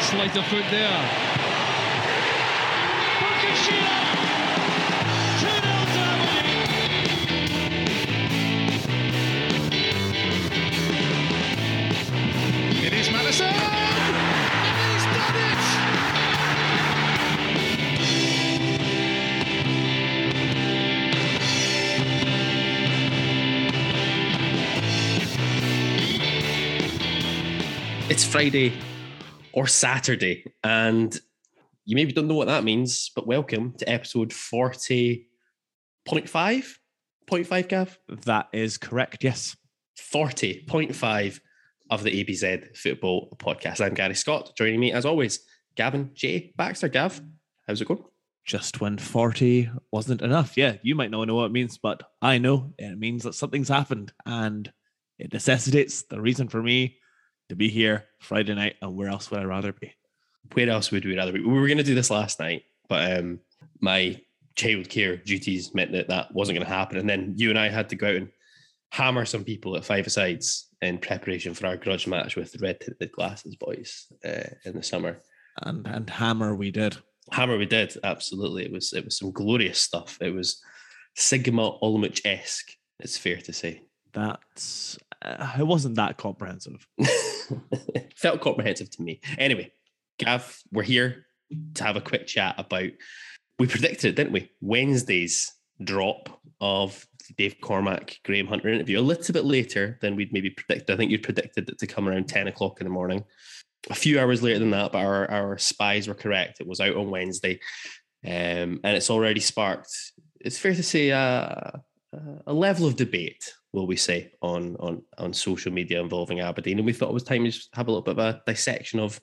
Sleight of foot there. Fukushima! 2 0 to Aberdeen. It is Madison! And he's done it! It's Friday or Saturday, and you maybe don't know what that means, but welcome to episode 40.5. 0.5, Gav? That is correct. Yes. 40.5 of the ABZ Football Podcast. I'm Gary Scott. Joining me, as always, Gavin J. Baxter. Gav, how's it going? Just when 40 wasn't enough. Yeah, you might not know what it means, but I know it means that something's happened and it necessitates the reason for me to be here Friday night. And where else would I rather be? Where else would we rather be? We were going to do this last night, but um, my childcare duties meant that that wasn't going to happen. And then you and I had to go out and hammer some people at five sides in preparation for our grudge match with the red tinted glasses boys uh, in the summer. And and hammer we did. Hammer, we did absolutely. It was it was some glorious stuff. It was Sigma Olomouc esque. It's fair to say. That's uh, it wasn't that comprehensive. Felt comprehensive to me. Anyway, Gav, we're here to have a quick chat about. We predicted it, didn't we? Wednesday's drop of Dave Cormack Graham Hunter interview a little bit later than we'd maybe predicted. I think you'd predicted it to come around 10 o'clock in the morning. A few hours later than that, but our, our spies were correct. It was out on Wednesday. Um, and it's already sparked, it's fair to say, uh, a level of debate, will we say, on, on, on social media involving Aberdeen. And we thought it was time to just have a little bit of a dissection of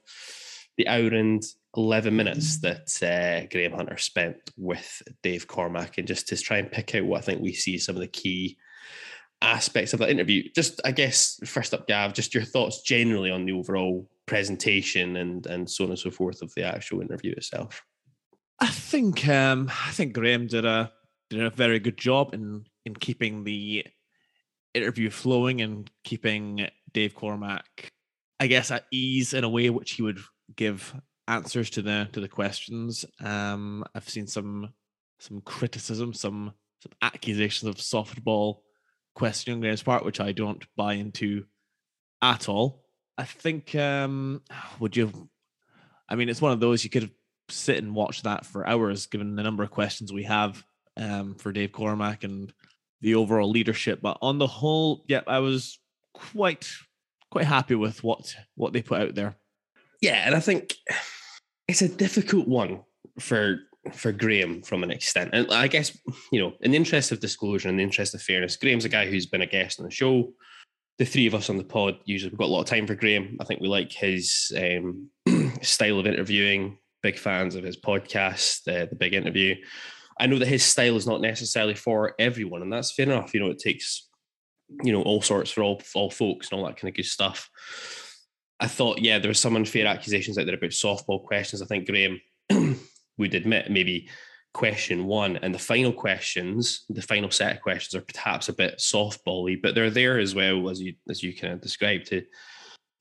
the hour and 11 minutes that uh, Graham Hunter spent with Dave Cormack and just to try and pick out what I think we see some of the key aspects of that interview. Just, I guess, first up, Gav, just your thoughts generally on the overall presentation and and so on and so forth of the actual interview itself. I think um I think Graham did a did a very good job in in keeping the interview flowing and keeping Dave Cormack, I guess, at ease in a way which he would give answers to the to the questions. Um, I've seen some some criticism, some some accusations of softball questioning on Graham's part, which I don't buy into at all. I think um would you I mean it's one of those you could sit and watch that for hours given the number of questions we have um for Dave Cormack and the overall leadership. But on the whole, yeah, I was quite quite happy with what what they put out there. Yeah, and I think it's a difficult one for for Graham from an extent. And I guess, you know, in the interest of disclosure, in the interest of fairness, Graham's a guy who's been a guest on the show. The three of us on the pod usually we've got a lot of time for Graham. I think we like his um, style of interviewing. Big fans of his podcast, uh, the Big Interview. I know that his style is not necessarily for everyone, and that's fair enough. You know, it takes you know all sorts for all all folks and all that kind of good stuff. I thought, yeah, there were some unfair accusations out there about softball questions. I think Graham would admit maybe question one and the final questions, the final set of questions are perhaps a bit softbally, but they're there as well as you as you kind of described to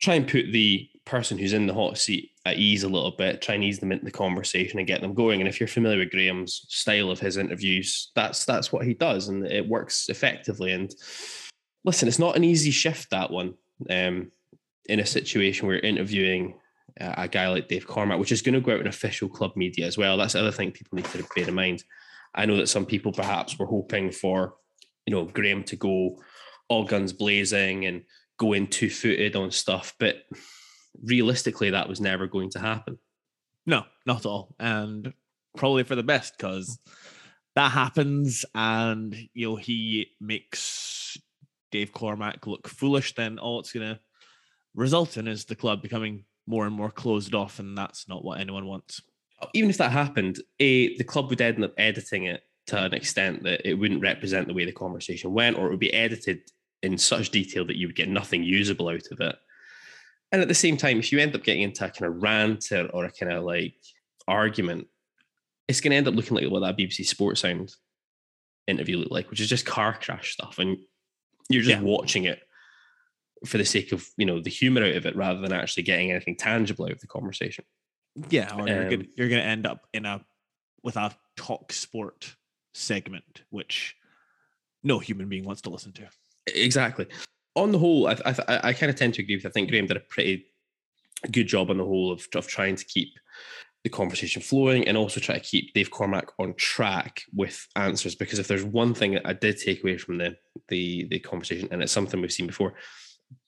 try and put the person who's in the hot seat at ease a little bit, try and ease them into the conversation and get them going. And if you're familiar with Graham's style of his interviews, that's that's what he does, and it works effectively. And listen, it's not an easy shift that one. Um, in a situation where you're interviewing a guy like Dave Cormack, which is going to go out in official club media as well. That's the other thing people need to bear in mind. I know that some people perhaps were hoping for, you know, Graham to go all guns blazing and go in two footed on stuff, but realistically, that was never going to happen. No, not at all. And probably for the best because that happens and you know he makes Dave Cormack look foolish, then all it's gonna result in is the club becoming more and more closed off, and that's not what anyone wants. Oh, even if that happened, a the club would end up editing it to an extent that it wouldn't represent the way the conversation went, or it would be edited in such detail that you would get nothing usable out of it. And at the same time, if you end up getting into a kind of rant or, or a kind of like argument, it's going to end up looking like what that BBC Sports Sound interview looked like, which is just car crash stuff, and you're just Yeah. watching it for the sake of you know the humor out of it rather than actually getting anything tangible out of the conversation. Yeah, or you're Um, you're gonna end up in a with a talk sport segment, which no human being wants to listen to. Exactly. On the whole, I I, I kind of tend to agree with. I think Graham did a pretty good job on the whole of of trying to keep the conversation flowing and also try to keep Dave Cormack on track with answers. Because if there's one thing that I did take away from the the the conversation, and it's something we've seen before,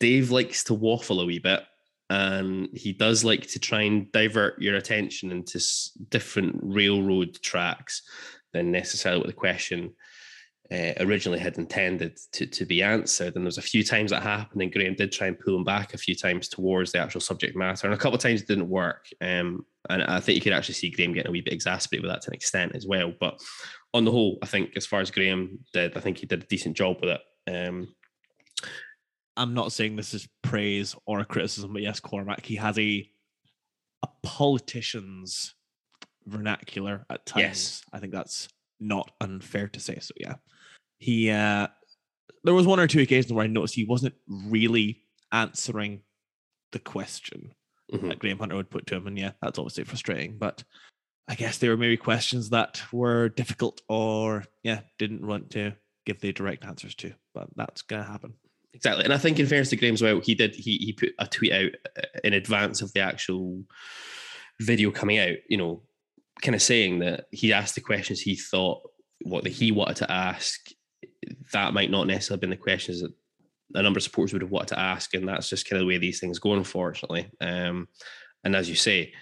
Dave likes to waffle a wee bit. And he does like to try and divert your attention into different railroad tracks than necessarily what the question uh, originally had intended to, to be answered. And there was a few times that happened, and Graham did try and pull him back a few times towards the actual subject matter, and a couple of times it didn't work. Um, and I think you could actually see Graham getting a wee bit exasperated with that to an extent as well. But on the whole, I think as far as Graham did, I think he did a decent job with it. Um, I'm not saying this is praise or a criticism, but yes, Cormack, he has a a politician's vernacular at times. Yes. I think that's not unfair to say. So yeah. He uh there was one or two occasions where I noticed he wasn't really answering the question mhm. that Graham Hunter would put to him. And yeah, that's obviously frustrating. But I guess they were maybe questions that were difficult or yeah, didn't want to give the direct answers to. But that's gonna happen. Exactly, and I think in fairness to Graham as well, he did he he put a tweet out uh, in advance of the actual video coming out. You know, kind of saying that he asked the questions he thought what that he wanted to ask. That might not necessarily have been the questions that a number of supporters would have wanted to ask, and that's just kind of the way these things go, unfortunately. Um, and as you say,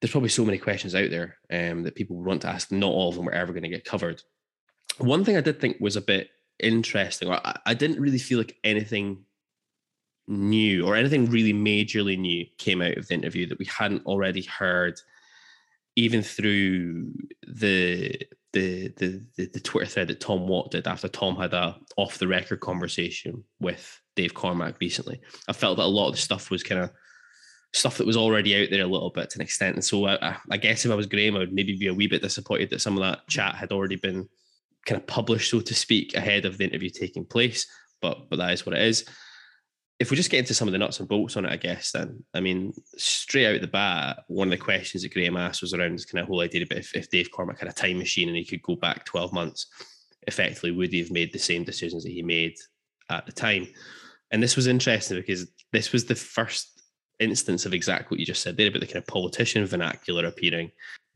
there's probably so many questions out there um, that people would want to ask. Not all of them were ever going to get covered. One thing I did think was a bit interesting, or I, I didn't really feel like anything new or anything really majorly new came out of the interview that we hadn't already heard, even through the the the the, the Twitter thread that Tom Watt did after Tom had a off the record conversation with Dave Cormack recently. I felt that a lot of the stuff was kind of stuff that was already out there a little bit to an extent. And so I, I- guess if I was Graham, I would maybe be a wee bit disappointed that some of that chat had already been kind of published, so to speak, ahead of the interview taking place. But but that is what it is. If we just get into some of the nuts and bolts on it, I guess then I mean, straight out the bat, one of the questions that Graham asked was around this kind of whole idea about if, if Dave Cormack had a time machine and he could go back 12 months, effectively would he have made the same decisions that he made at the time? And this was interesting because this was the first instance of exactly what you just said there about the kind of politician vernacular appearing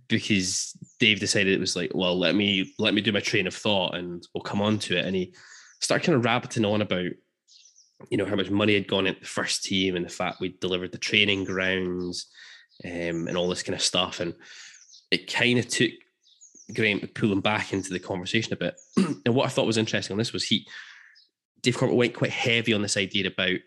because Dave decided it was like, well, let me let me do my train of thought and we'll come on to it. And he started kind of rabbiting on about, you know, how much money had gone into the first team and the fact we delivered the training grounds um, and all this kind of stuff. And it kind of took Graham to pull him back into the conversation a bit. and what I thought was interesting on this was he Dave Corbett went quite heavy on this idea about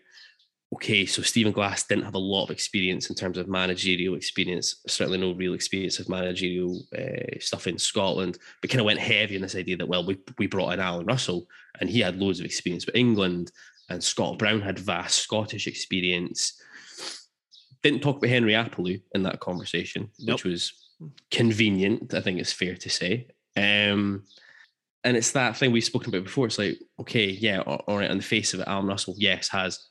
okay, so Stephen Glass didn't have a lot of experience in terms of managerial experience, certainly no real experience of managerial uh, stuff in Scotland, but kind of went heavy on this idea that, well, we, we brought in Allan Russell and he had loads of experience with England and Scott Brown had vast Scottish experience. Didn't talk about Henry Apaloo in that conversation, Nope. which was convenient, I think it's fair to say. Um, and it's that thing we've spoken about before. It's like, okay, yeah, all all right, on the face of it, Allan Russell, yes, has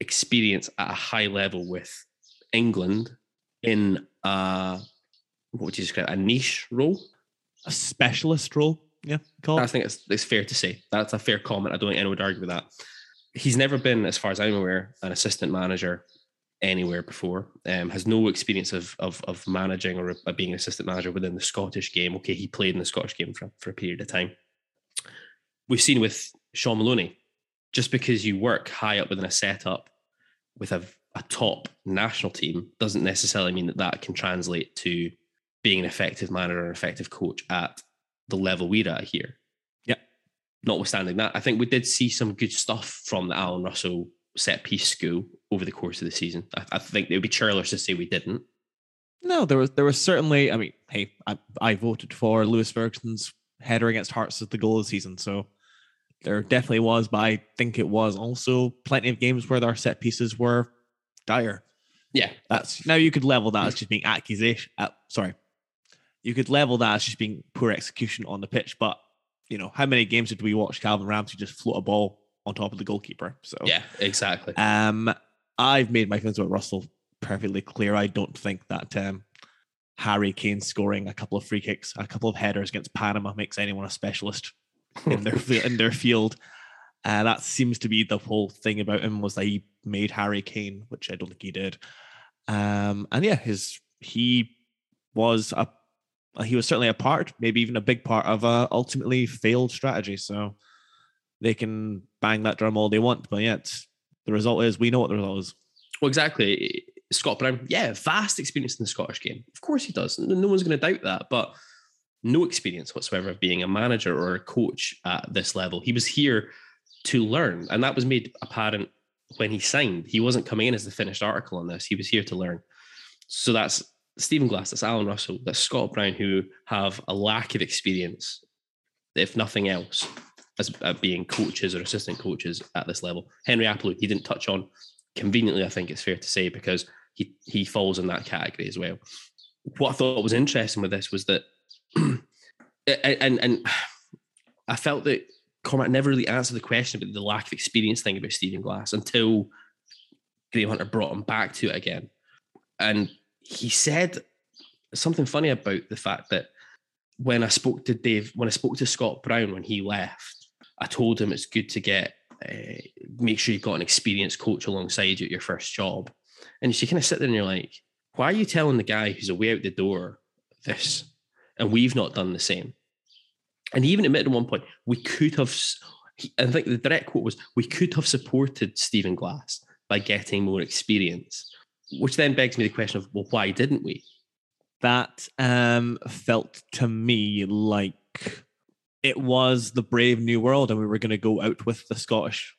experience at a high level with England in a what would you describe a niche role? A specialist role. Yeah. Call I think it's, it's fair to say. That's a fair comment. I don't think anyone would argue with that. He's never been, as far as I'm aware, an assistant manager anywhere before. Um, has no experience of of, of managing or of being an assistant manager within the Scottish game. Okay, he played in the Scottish game for, for a period of time. We've seen with Shaun Maloney, just because you work high up within a setup with a, a top national team doesn't necessarily mean that that can translate to being an effective manager or an effective coach at the level we're at here. Notwithstanding that, I think we did see some good stuff from the Allan Russell set piece school over the course of the season. I, I think it would be churlish to say we didn't. No, there was there was certainly. I mean, hey, I, I voted for Lewis Ferguson's header against Hearts as the goal of the season, so there definitely was. But I think it was also plenty of games where our set pieces were dire. Yeah, That's now you could level that as just being accusation. Uh, sorry, you could level that as just being poor execution on the pitch. But you know, how many games did we watch Calvin Ramsay just float a ball on top of the goalkeeper. So Yeah, exactly. Um, I've made my feelings about Russell perfectly clear. I don't think that um, Harry Kane scoring a couple of free kicks, a couple of headers against Panama makes anyone a specialist in their in their field. Uh, that seems to be the whole thing about him was that he made Harry Kane, which I don't think he did. Um, and yeah, his he was a Uh, he was certainly a part, maybe even a big part of a ultimately failed strategy. So they can bang that drum all they want, but yet the result is we know what the result is. Well, exactly. Scott Brown, yeah, vast experience in the Scottish game. Of course he does. No one's going to doubt that. But no experience whatsoever of being a manager or a coach at this level. He was here to learn, and that was made apparent when he signed. He wasn't coming in as the finished article on this. He was here to learn. So that's Stephen Glass, that's Allan Russell, that's Scott Brown, who have a lack of experience, if nothing else, as being coaches or assistant coaches at this level. Henry Apaloo, he didn't touch on conveniently, I think it's fair to say, because he he falls in that category as well. What I thought was interesting with this was that, and and I felt that Cormack never really answered the question about the lack of experience thing about Stephen Glass until Graham Hunter brought him back to it again, and he said something funny about the fact that when I spoke to Dave, when I spoke to Scott Brown when he left, I told him it's good to get uh, make sure you've got an experienced coach alongside you at your first job. And you kind of sit there and you're like, why are you telling the guy who's away out the door this? And we've not done the same. And he even admitted at one point, we could have, I think the direct quote was, we could have supported Stephen Glass by getting more experience, which then begs me the question of, well, why didn't we? That um, felt to me like it was the brave new world and we were going to go out with the Scottish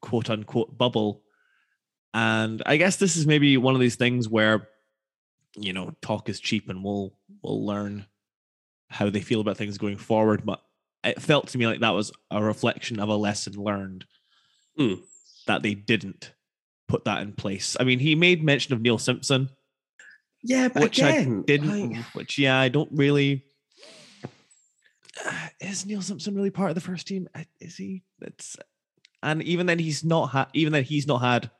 quote unquote bubble. And I guess this is maybe one of these things where, you know, talk is cheap and we'll we'll learn how they feel about things going forward. But it felt to me like that was a reflection of a lesson learned Mm. that they didn't put that in place. I mean, he made mention of Neil Simpson, Yeah, but which again, I didn't. like- which yeah, I don't really. Uh, is Neil Simpson really part of the first team? Uh, Is he? It's and even then he's not had. Even then he's not had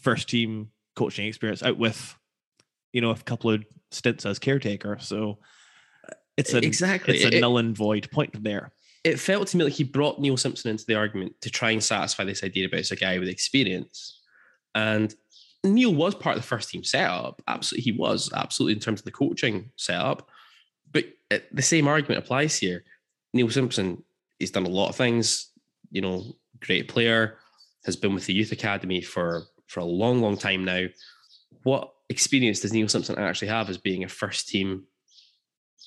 first team coaching experience out with, you know, a couple of stints as caretaker. So it's a exactly. It's a It- null and void point there. It felt to me like he brought Neil Simpson into the argument to try and satisfy this idea about it's a guy with experience. And Neil was part of the first team setup. Absolutely, he was absolutely in terms of the coaching setup. But uh, the same argument applies here. Neil Simpson, he's done a lot of things. You know, great player, has been with the youth academy for for a long, long time now. What experience does Neil Simpson actually have as being a first team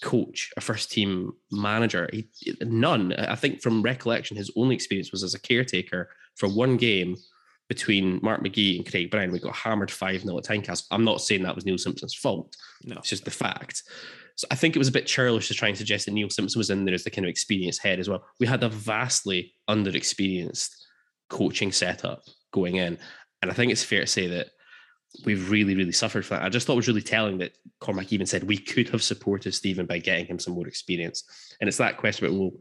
coach, a first team manager. He, none. I think from recollection, his only experience was as a caretaker for one game between Mark McGhee and Craig Brown. We got hammered 5 0 at Tynecastle. I'm not saying that was Neil Simpson's fault. No. It's just the fact. So I think it was a bit churlish to try and suggest that Neil Simpson was in there as the kind of experienced head as well. We had a vastly underexperienced coaching setup going in. And I think it's fair to say that we've really, really suffered for that. I just thought it was really telling that Cormack even said we could have supported Stephen by getting him some more experience. And it's that question about, well,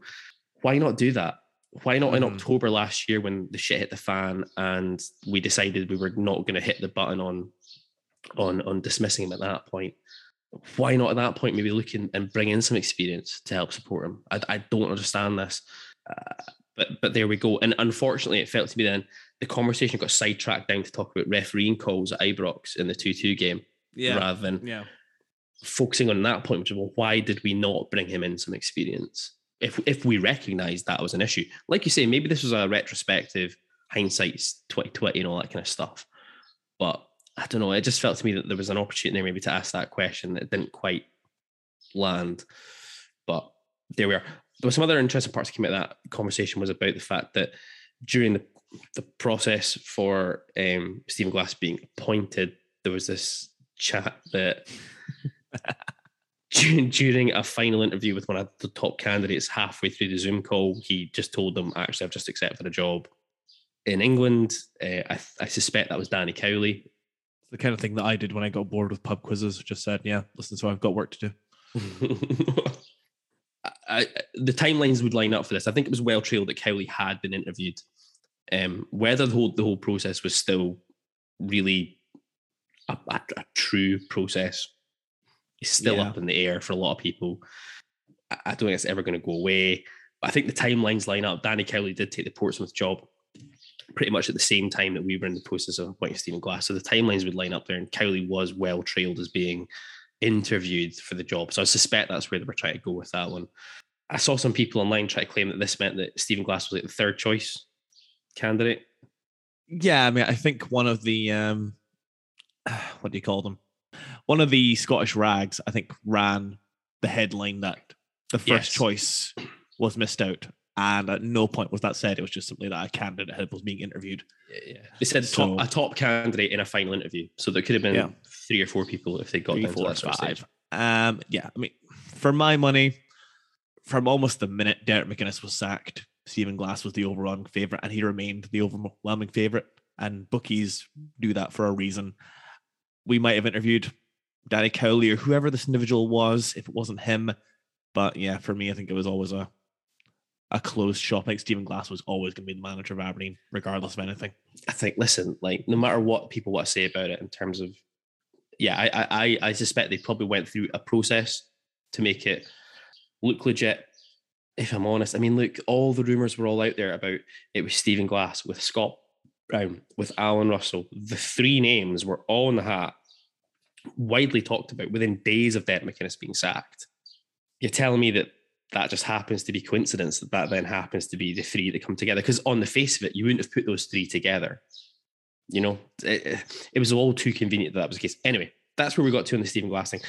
why not do that? Why not in Mhm. October last year when the shit hit the fan and we decided we were not going to hit the button on on on dismissing him at that point? Why not at that point maybe look in and bring in some experience to help support him? I, I don't understand this. Uh, but but there we go. And unfortunately, it felt to me then the conversation got sidetracked down to talk about refereeing calls at Ibrox in the 2 2 game yeah. rather than Yeah. focusing on that point, which is well, why did we not bring him in some experience? If if we recognised that was an issue, like you say, maybe this was a retrospective hindsight's 2020 and all that kind of stuff. But I don't know. It just felt to me that there was an opportunity there maybe to ask that question that didn't quite land. But there we are. There was some other interesting parts that came out of that conversation was about the fact that during the the process for um, Stephen Glass being appointed, there was this chat that during, during a final interview with one of the top candidates halfway through the Zoom call, he just told them, actually, I've just accepted a job in England. Uh, I, I suspect that was Danny Cowley. The kind of thing that I did when I got bored with pub quizzes. Just said, yeah, listen, so I've got work to do. I, the timelines would line up for this. I think it was well trailed that Cowley had been interviewed Um, whether the whole the whole process was still really a, a, a true process is still Yeah. up in the air for a lot of people. I, I don't think it's ever going to go away. But I think the timelines line up. Danny Cowley did take the Portsmouth job pretty much at the same time that we were in the process of appointing Stephen Glass. So the timelines would line up there, and Cowley was well trailed as being interviewed for the job. So I suspect that's where they were trying to go with that one. I saw some people online try to claim that this meant that Stephen Glass was like the third choice candidate. Yeah, I mean, I think one of the um, what do you call them? One of the Scottish rags, I think, ran the headline that the first Yes. choice was missed out, and at no point was that said. It was just simply that a candidate had- was being interviewed. Yeah, yeah. They said So- top, a top candidate in a final interview. So there could have been Yeah. three or four people if they got Three, down to four, that sort of stage. five. Um, yeah, I mean, for my money, from almost the minute Derek McInnes was sacked, Stephen Glass was the overwhelming favorite, and he remained the overwhelming favorite. And bookies do that for a reason. We might have interviewed Danny Cowley or whoever this individual was if it wasn't him. But yeah, for me, I think it was always a a closed shop. Think Stephen Glass was always going to be the manager of Aberdeen, regardless of anything. I think, listen, like no matter what people want to say about it in terms of, yeah, I, I, I- I suspect they probably went through a process to make it look legit. If I'm honest, I mean, look, all the rumors were all out there about it was Stephen Glass with Scott Brown, with Allan Russell. The three names were all in the hat, widely talked about within days of Derek McInnes being sacked. You're telling me that that just happens to be coincidence that that then happens to be the three that come together. Because on the face of it you wouldn't have put those three together. You know? It, it was all too convenient that that was the case. Anyway that's where we got to on the Stephen Glass thing.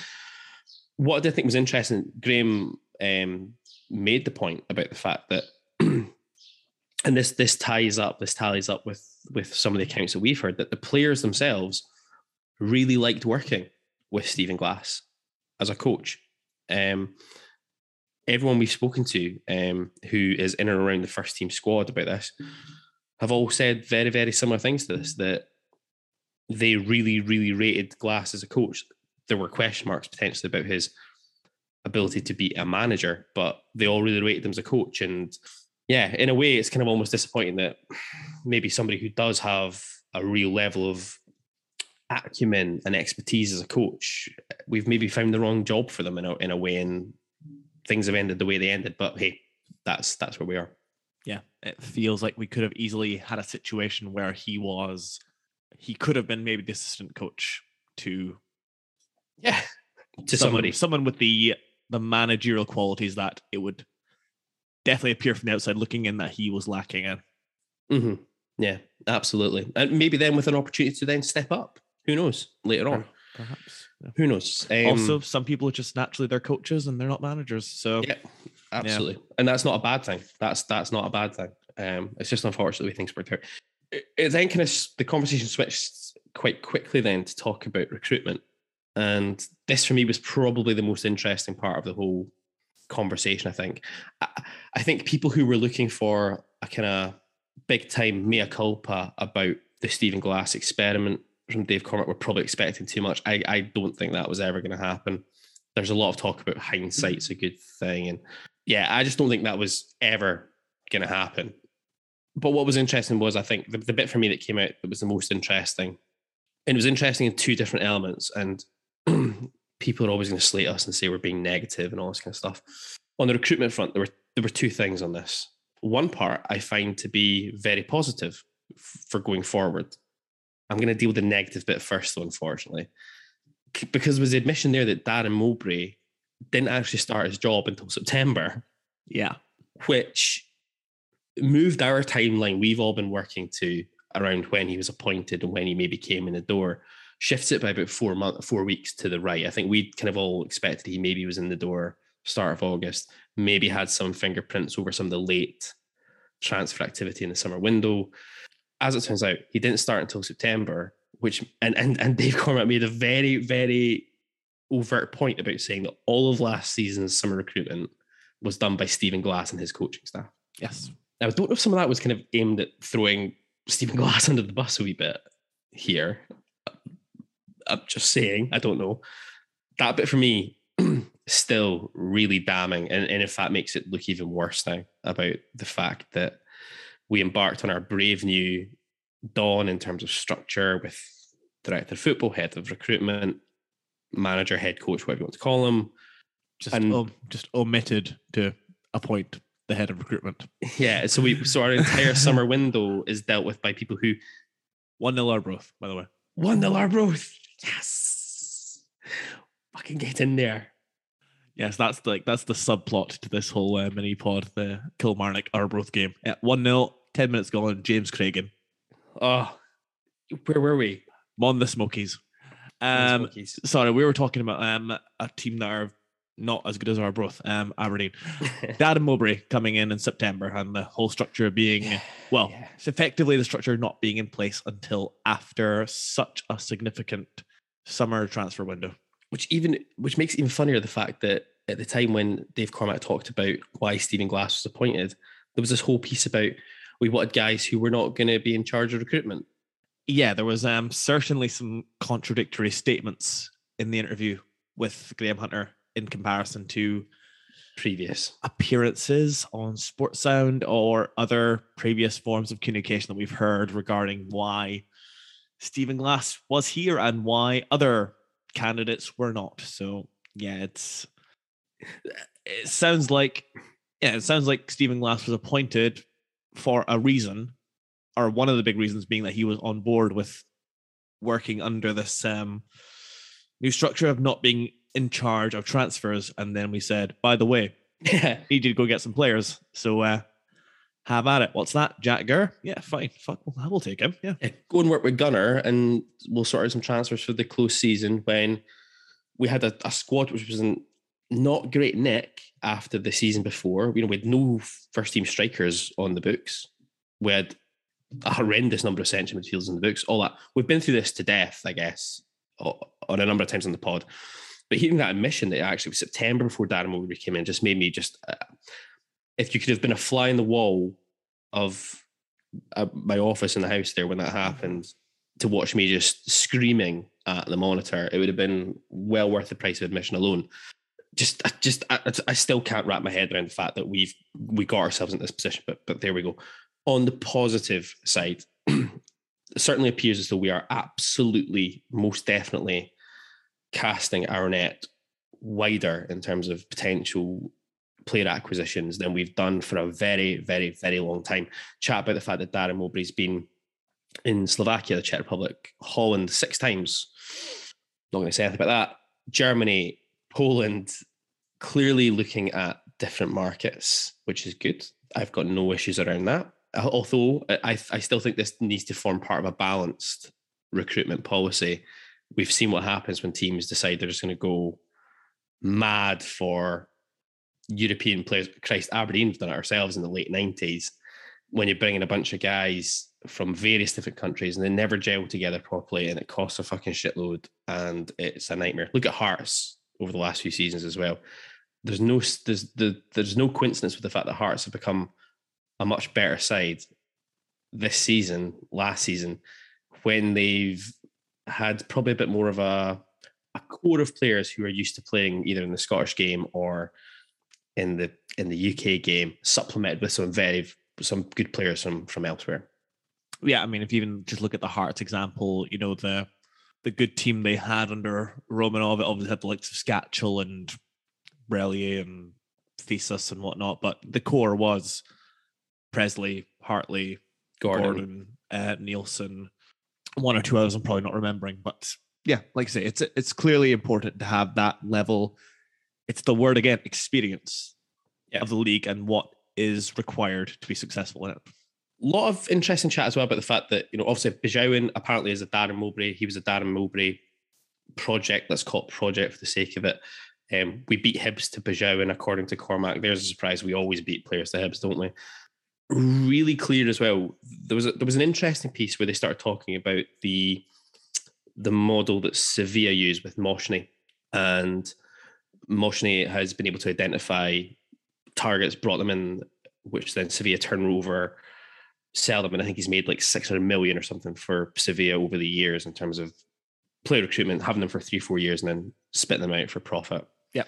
What I did think was interesting Graham um, made the point about the fact that and this this ties up this tallies up with with some of the accounts that we've heard that the players themselves really liked working with Stephen Glass as a coach. Um, everyone we've spoken to um, who is in and around the first team squad about this have all said very, very similar things to this that they really, really rated Glass as a coach. There were question marks potentially about his ability to be a manager, but they all really rated him as a coach. And yeah, in a way, it's kind of almost disappointing that maybe somebody who does have a real level of acumen and expertise as a coach, we've maybe found the wrong job for them in a, in a way, and things have ended the way they ended. But hey, that's that's where we are. yeah, it feels like we could have easily had a situation where he was, he could have been maybe the assistant coach to Yeah, to someone, somebody. someone with the the managerial qualities that it would definitely appear from the outside looking in that he was lacking in. hmm Yeah, absolutely, and maybe then with an opportunity to then step up. Who knows? Later on, Perhaps. Yeah. who knows? Um, also, some people are just naturally they're coaches and they're not managers. So yeah, absolutely, and that's not a bad thing. That's that's not a bad thing. Um, it's just unfortunate the way things worked out. It, it then kind of the conversation switched quite quickly then to talk about recruitment, and this for me was probably the most interesting part of the whole conversation. I think, I, I think people who were looking for a kind of big time mea culpa about the Stephen Glass experiment from Dave Cormack were probably expecting too much. I, I don't think that was ever going to happen. There's a lot of talk about hindsight's a good thing. And yeah, I just don't think that was ever going to happen. But what was interesting was, I think, the, the bit for me that came out that was the most interesting. And it was interesting in two different elements. And people are always going to slate us and say we're being negative and all this kind of stuff. On the recruitment front, there were there were two things on this. One part I find to be very positive for going forward. I'm going to deal with the negative bit first, though, unfortunately, because there was the admission there that Darren Mowbray didn't actually start his job until September, yeah, which moved our timeline we've all been working to around when he was appointed and when he maybe came in the door, shifts it by about four months, four weeks to the right. I think we kind of all expected he maybe was in the door start of August, maybe had some fingerprints over some of the late transfer activity in the summer window. As it turns out, he didn't start until September, which and and and Dave Cormack made a very very overt point about saying that all of last season's summer recruitment was done by Stephen Glass and his coaching staff. yes, Now, I don't know if some of that was kind of aimed at throwing Stephen Glass under the bus a wee bit here. Uh, I'm just saying, I don't know. That bit for me still really damning, and, and in fact makes it look even worse now about the fact that we embarked on our brave new dawn in terms of structure with director of football, head of recruitment, manager, head coach, whatever you want to call them. Just And- um, just omitted to appoint the head of recruitment. Yeah, so we so our entire summer window is dealt with by people who One nil Arbroath, by the way. won the Arbroath. Yes, fucking get in there. Yes, that's like that's the subplot to this whole uh, mini pod, the Kilmarnock Arbroath game. Yeah, one 0 10 minutes gone. James Cragen, Oh, where were we? on the Smokies. Um, Smokies. sorry, we were talking about um a team that are not as good as Arbroath, um, Aberdeen. Darren Mowbray coming in in September, and the whole structure being well, Yeah. it's effectively the structure not being in place until after such a significant summer transfer window. which even which makes even funnier the fact that at the time when Dave Cormack talked about why Stephen Glass was appointed, there was this whole piece about we wanted guys who were not going to be in charge of recruitment. yeah, there was um certainly some contradictory statements in the interview with Graham Hunter in comparison to Previous, appearances on Sports Sound or other previous forms of communication that we've heard regarding why Stephen Glass was here and why other candidates were not. So yeah, it's it sounds like yeah, it sounds like Stephen Glass was appointed for a reason, or one of the big reasons being that he was on board with working under this um, new structure of not being in charge of transfers. And then we said, by the way, yeah, need you to go get some players. So uh have at it. What's that? Jack Gurr? Yeah, fine. Fuck, well, I will take him. Yeah. go and work with Gunner, and we'll sort out some transfers for the close season when we had a, a squad which was in not great nick after the season before. You know, we had no first team strikers on the books. We had a horrendous number of central midfielders in the books. All that we've been through this to death, I guess, on a number of times on the pod. But hearing that admission that actually was September before Darren Mowbray came in just made me just. Uh, if you could have been a fly in the wall of uh, my office in the house there when that happened, to watch me just screaming at the monitor, it would have been well worth the price of admission alone. Just, I just, I, I still can't wrap my head around the fact that we've we got ourselves in this position. But, but there we go. On the positive side, it certainly appears as though we are absolutely, most definitely, casting our net wider in terms of potential player acquisitions than we've done for a very, very, very long time. Chat about the fact that Darren Mowbray's been in Slovakia, the Czech Republic, Holland six times. Not going to say anything about that. Germany, Poland, clearly looking at different markets, which is good. I've got no issues around that. Although I, I still think this needs to form part of a balanced recruitment policy. We've seen what happens when teams decide they're just going to go mad for European players. Christ, Aberdeen have done it ourselves in the late 90s when you bring in a bunch of guys from various different countries and they never gel together properly and it costs a fucking shitload and it's a nightmare. Look at Hearts over the last few seasons as well. There's no there's the there's no coincidence with the fact that Hearts have become a much better side this season, last season, when they've had probably a bit more of a a core of players who are used to playing either in the Scottish game or in the in the UK game, supplemented with some very some good players from from elsewhere. Yeah, I mean, if you even just look at the Hearts example, you know, the the good team they had under Romanov, it obviously had the likes of Skacel and Brellier and Fyssas and whatnot, but the core was Pressley, Hartley, Gordon, Gordon, uh, Neilson, one or two others I'm probably not remembering, but yeah, like I say, it's it's clearly important to have that level. It's the word again, experience Yeah. of the league and what is required to be successful in it. Lot of interesting chat as well about the fact that you know obviously Besuijen apparently is a Darren Mowbray. He was a Darren Mowbray project. Let's call it project for the sake of it. Um, we beat Hibs to Besuijen according to Cormack. There's a surprise. We always beat players to Hibs, don't we? Really clear as well. There was a, there was an interesting piece where they started talking about the the model that Sevilla used with Monchi, and Monchi has been able to identify targets, brought them in, which then Sevilla turn over sell them, and I think he's made like six hundred million or something for Sevilla over the years in terms of player recruitment, having them for three, four years, and then spitting them out for profit. Yeah.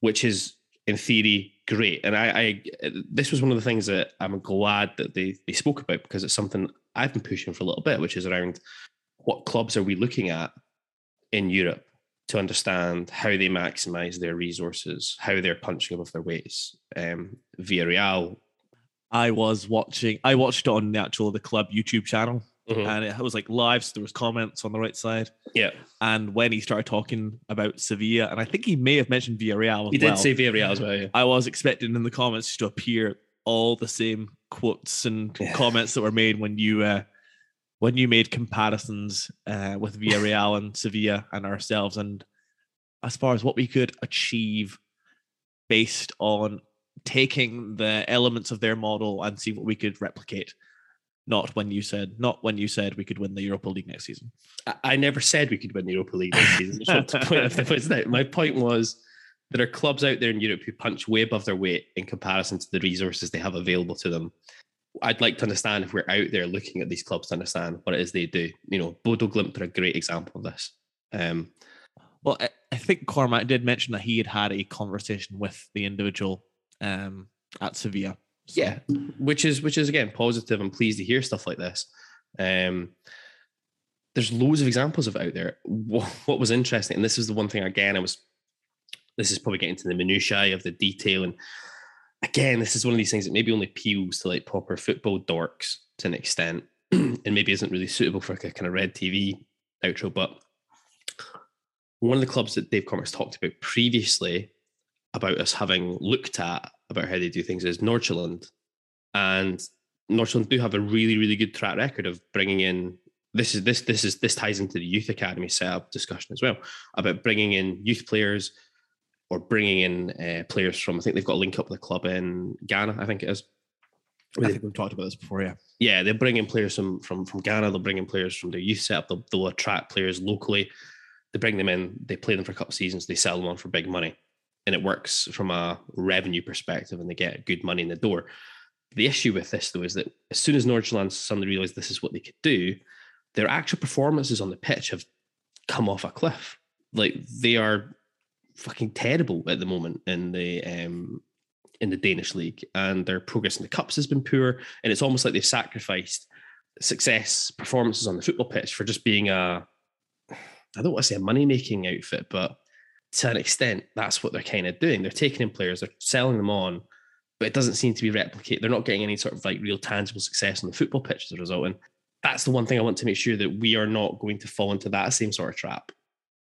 which is in theory, great. And I, I, this was one of the things that I'm glad that they they spoke about because it's something I've been pushing for a little bit, which is around what clubs are we looking at in Europe to understand how they maximize their resources, how they're punching above their weights. Um, Villarreal. I was watching. I watched it on the actual the club YouTube channel, Mhm. and it was like live. So there was comments on the right side. Yeah, And when he started talking about Sevilla, and I think he may have mentioned Villarreal. As he well, did say Villarreal as well. Yeah. I was expecting in the comments to appear all the same quotes and Yeah. comments that were made when you uh, when you made comparisons uh, with Villarreal and Sevilla and ourselves, and as far as what we could achieve based on taking the elements of their model and see what we could replicate. Not when you said, not when you said we could win the Europa League next season. I, I never said we could win the Europa League this season. Point. My point was there are clubs out there in Europe who punch way above their weight in comparison to the resources they have available to them. I'd like to understand if we're out there looking at these clubs to understand what it is they do. You know, Bodo Glimt are a great example of this. Um, Well, I, I think Cormack did mention that he had had a conversation with the individual um, at Sevilla. So- yeah, which is which is again positive. I'm pleased to hear stuff like this. Um, there's loads of examples of out there. What, what was interesting, and this is the one thing again, I was. This is probably getting to the minutiae of the detail, and again, this is one of these things that maybe only appeals to like proper football dorks to an extent, and maybe isn't really suitable for like a kind of red TV outro. But one of the clubs that Dave Cormack's talked about previously about us having looked at about how they do things is Nordsjælland. And Nordsjælland do have a really, really good track record of bringing in this is this this is this ties into the youth academy setup discussion as well about bringing in youth players or bringing in uh, players from I think they've got a link up with a club in Ghana I think it is I think we've talked about this before, yeah. yeah, they'll bring in players from from from Ghana. They'll bring in players from their youth setup. They'll, they'll attract players locally. They bring them in. They play them for a couple of seasons. They sell them on for big money, and it works from a revenue perspective, and they get good money in the door. The issue with this though is that as soon as Nordsjælland suddenly realised this is what they could do, their actual performances on the pitch have come off a cliff. Like they are fucking terrible at the moment in the um in the Danish league, and their progress in the cups has been poor. And it's almost like they've sacrificed success performances on the football pitch for just being a I don't want to say a money making outfit, but to an extent, that's what they're kind of doing. They're taking in players, they're selling them on, but it doesn't seem to be replicated. They're not getting any sort of like real tangible success on the football pitch as a result. And that's the one thing I want to make sure that we are not going to fall into that same sort of trap.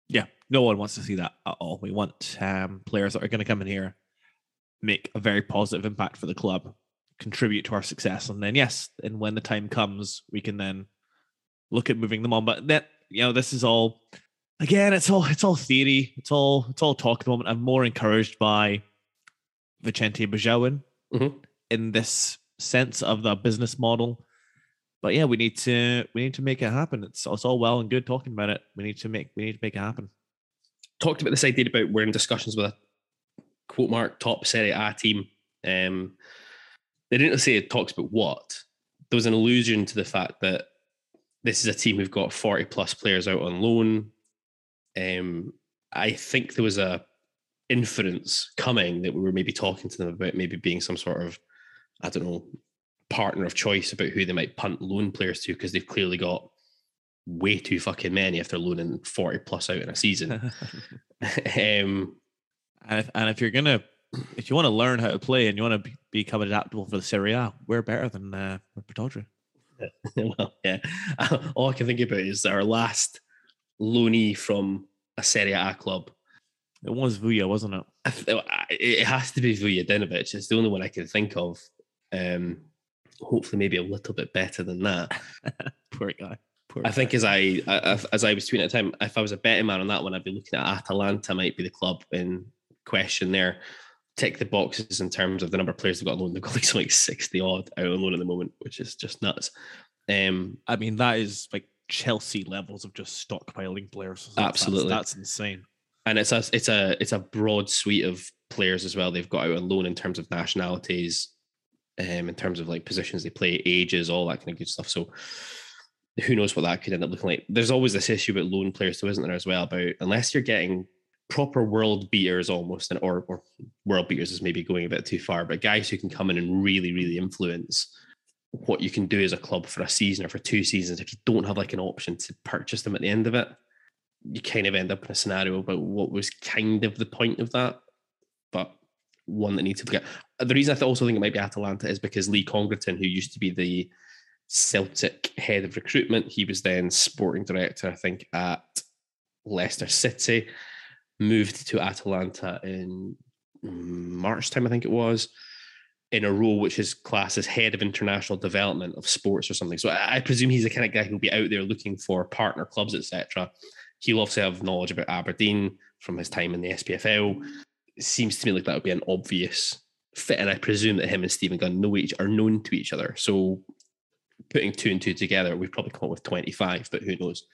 Yeah, no one wants to see that at all. We want um, players that are going to come in here, make a very positive impact for the club, contribute to our success, and then yes, and when the time comes, we can then look at moving them on. But that you know, this is all again, it's all it's all theory. It's all it's all talk at the moment. I'm more encouraged by Vicente Besuijen Mhm. in this sense of the business model. But yeah, we need to we need to make it happen. It's it's all well and good talking about it. We need to make we need to make it happen. talked about this idea about we're in discussions with a quote mark top Serie A team. Um, they didn't say it talks about what. There was an allusion to the fact that this is a team who've got 40 plus players out on loan. Um, I think there was a inference coming that we were maybe talking to them about maybe being some sort of, I don't know, partner of choice about who they might punt loan players to because they've clearly got way too fucking many if they're loaning 40 plus out in a season. um, And if, and if you're gonna, if you want to learn how to play and you want to be, become adaptable for the Serie A, we're better than uh, well, yeah. All I can think about is our last loanee from a Serie A club. It was Vuya, wasn't it? I th- It has to be Vujadinovic. It's the only one I can think of. Um, hopefully, maybe a little bit better than that. Poor guy. Poor I think as I, I as I was tweeting at the time, if I was a betting man on that one, I'd be looking at Atalanta might be the club in question there. Tick the boxes in terms of the number of players they've got on loan. They've got like something like 60 odd out on loan at the moment, which is just nuts. Um, I mean, that is like Chelsea levels of just stockpiling players. That's- that's- Absolutely. that's, insane. and it's a it's a it's a broad suite of players as well. They've got out on loan in terms of nationalities, um, in terms of like positions they play, ages, all that kind of good stuff. So who knows what that could end up looking like? There's always this issue about loan players, though, isn't there, as well? About unless you're getting proper world beaters almost, and or or world beaters is maybe going a bit too far, but guys who can come in and really, really influence what you can do as a club for a season or for two seasons. If you don't have like an option to purchase them at the end of it, you kind of end up in a scenario about what was kind of the point of that, but one that needs to forget. Uh, the reason I also think it might be Atalanta is because Lee Congerton, who used to be the Celtic head of recruitment, he was then sporting director, I think, at Leicester City, moved to Atalanta in March time, I think it was, in a role which is classed as head of international development of sports or something. So I, I presume he's the kind of guy who'll be out there looking for partner clubs, etc. He'll also have knowledge about Aberdeen from his time in the SPFL. It seems to me like that would be an obvious fit, and I presume that him and Stephen Gunn know each are known to each other. So putting two and two together, we've probably come up with twenty five, but who knows?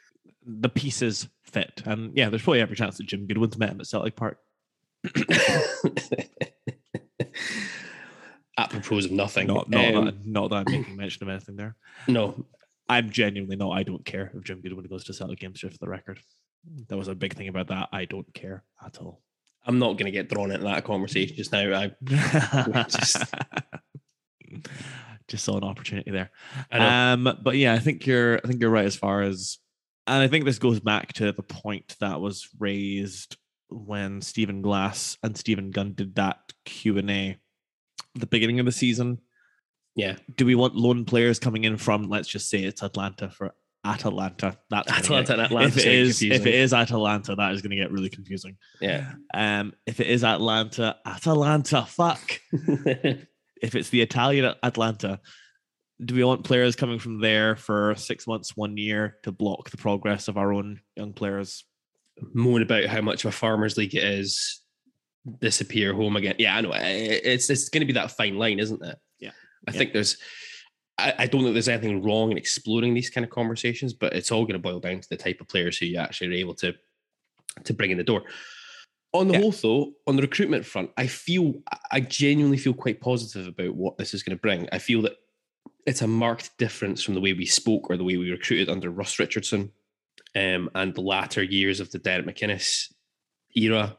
The pieces fit, and yeah, there's probably every chance that Jim Goodwin's met him at Celtic Park. Apropos of nothing. Not, not, Um, that, not that I'm making mention of anything there. no, I'm genuinely not. I don't care if Jim Goodwin goes to Celtic games just for the record. That was a big thing about that. I don't care at all. I'm not going to get drawn into that conversation just now. I, just, just saw an opportunity there. Um, but yeah, I think you're. I think you're right as far as, and I think this goes back to the point that was raised when Stephen Glass and Stephen Gunn did that Q and A, the beginning of the season. yeah, Do we want loan players coming in from? Let's just say it's Atlanta for Atalanta. That's gonna Atalanta and get- Atlanta If it sound if it is Atalanta, that is going to get really confusing. yeah. Um, if it is Atlanta, Atalanta, fuck. if it's the Italian Atlanta, do we want players coming from there for six months, one year to block the progress of our own young players? Moan about how much of a farmers league it is. Disappear home again. Yeah, I know. It's it's going to be that fine line, isn't it? Yeah. I Yeah. think there's. I, I don't think there's anything wrong in exploring these kind of conversations, but it's all going to boil down to the type of players who you actually are able to to bring in the door. On the Yeah. whole, though, on the recruitment front, I feel I genuinely feel quite positive about what this is going to bring. I feel that it's a marked difference from the way we spoke or the way we recruited under Russ Richardson um, and the latter years of the Derek McInnes era.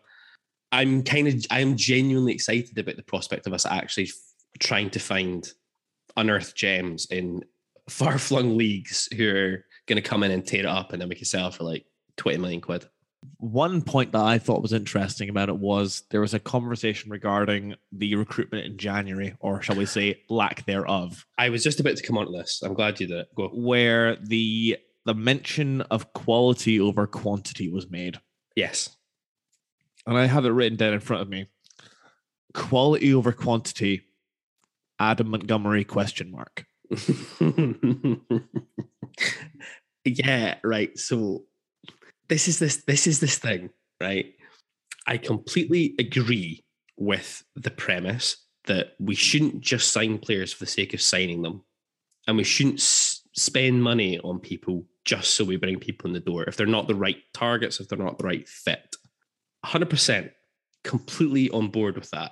I'm kind of I'm genuinely excited about the prospect of us actually trying to find unearthed gems in far flung leagues who are going to come in and tear it up, and then we can sell for like twenty million quid. One point that I thought was interesting about it was there was a conversation regarding the recruitment in January, or shall we say, lack thereof, I was just about to come on to this. I'm glad you did it. Go. where the the mention of quality over quantity was made. Yes. And I have it written down in front of me. Quality over quantity. Adam Montgomery question mark. yeah, right. So this is this this is this thing, right? I completely agree with the premise that we shouldn't just sign players for the sake of signing them, and we shouldn't s- spend money on people just so we bring people in the door if they're not the right targets, if they're not the right fit. Hundred percent, completely on board with that.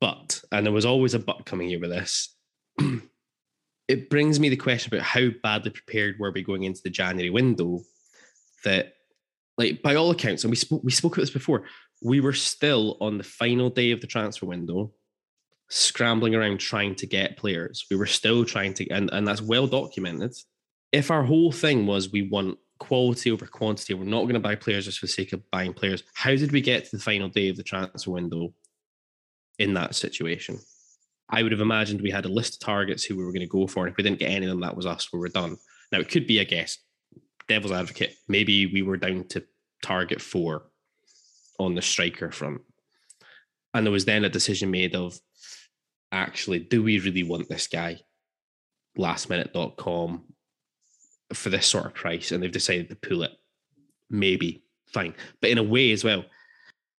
But and there was always a but coming here with this. it brings me the question about how badly prepared were we going into the January window that like by all accounts, and we spoke we spoke about this before, we were still on the final day of the transfer window, scrambling around trying to get players. We were still trying to, and, and that's well documented. If our whole thing was we want quality over quantity, we're not going to buy players just for the sake of buying players. How did we get to the final day of the transfer window in that situation? I would have imagined we had a list of targets who we were going to go for. And if we didn't get any of them, that was us, we were done. Now, it could be, I guess, devil's advocate. Maybe we were down to target four on the striker front. And there was then a decision made of actually, do we really want this guy? Lastminute.com for this sort of price. And they've decided to pull it. Maybe, fine. But in a way as well,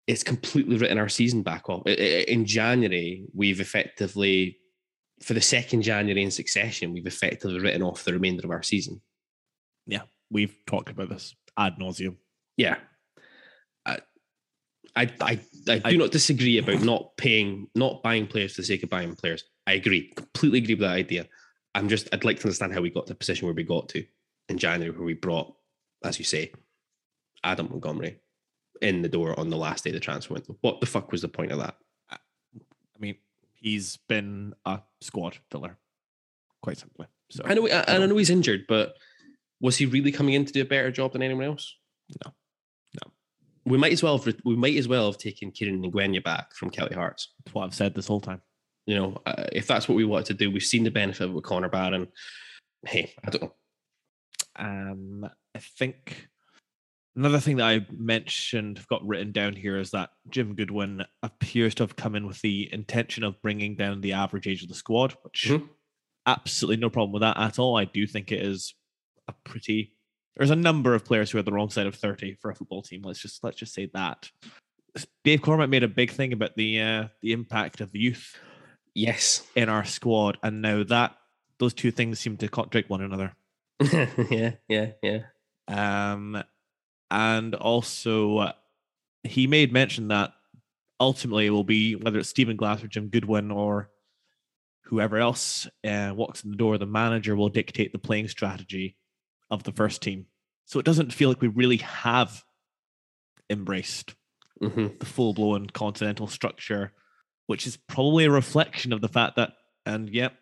it's completely written our season back off. In January, we've effectively, for the second January in succession, we've effectively written off the remainder of our season. Yeah, we've talked about this ad nauseum. Yeah. I, I, I, I do I- not disagree about not paying, not buying players for the sake of buying players. I agree, completely agree with that idea. I'm just, I'd like to understand how we got to the position where we got to in January, where we brought, as you say, Adam Montgomery. in the door on the last day of the transfer window. What the fuck was the point of that? I mean, he's been a squad filler, quite simply. So I know, I, I don't- know he's injured, but was he really coming in to do a better job than anyone else? No. No. We might as well have we might as well have taken Kieran Ngwenya back from Kelty Hearts. that's what I've said this whole time. You know, uh, if that's what we wanted to do, we've seen the benefit with Connor Barron. Hey, I don't know. Um, I think another thing that I mentioned, I've got written down here, is that Jim Goodwin appears to have come in with the intention of bringing down the average age of the squad, which Mhm. absolutely no problem with that at all. I do think it is a pretty. There's a number of players who are the wrong side of 30 for a football team. Let's just let's just say that. Dave Cormack made a big thing about the uh, the impact of the youth Yes. in our squad, and now that those two things seem to contradict one another. yeah, yeah, yeah. Um, and also, he made mention that ultimately it will be whether it's Stephen Glass or Jim Goodwin or whoever else uh, walks in the door, the manager will dictate the playing strategy of the first team. So it doesn't feel like we really have embraced hmm the full blown continental structure, which is probably a reflection of the fact that, and yep,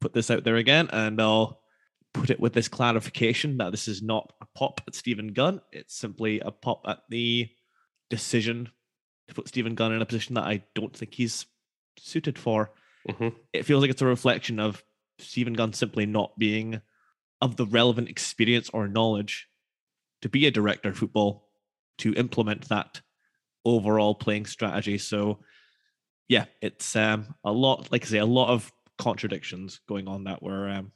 put this out there again, and I'll put it with this clarification that this is not a pop at Stephen Gunn. It's simply a pop at the decision to put Stephen Gunn in a position that I don't think he's suited for. hmm It feels like it's a reflection of Stephen Gunn simply not being of the relevant experience or knowledge to be a director of football to implement that overall playing strategy. So yeah, it's um a lot like I say, a lot of contradictions going on that were um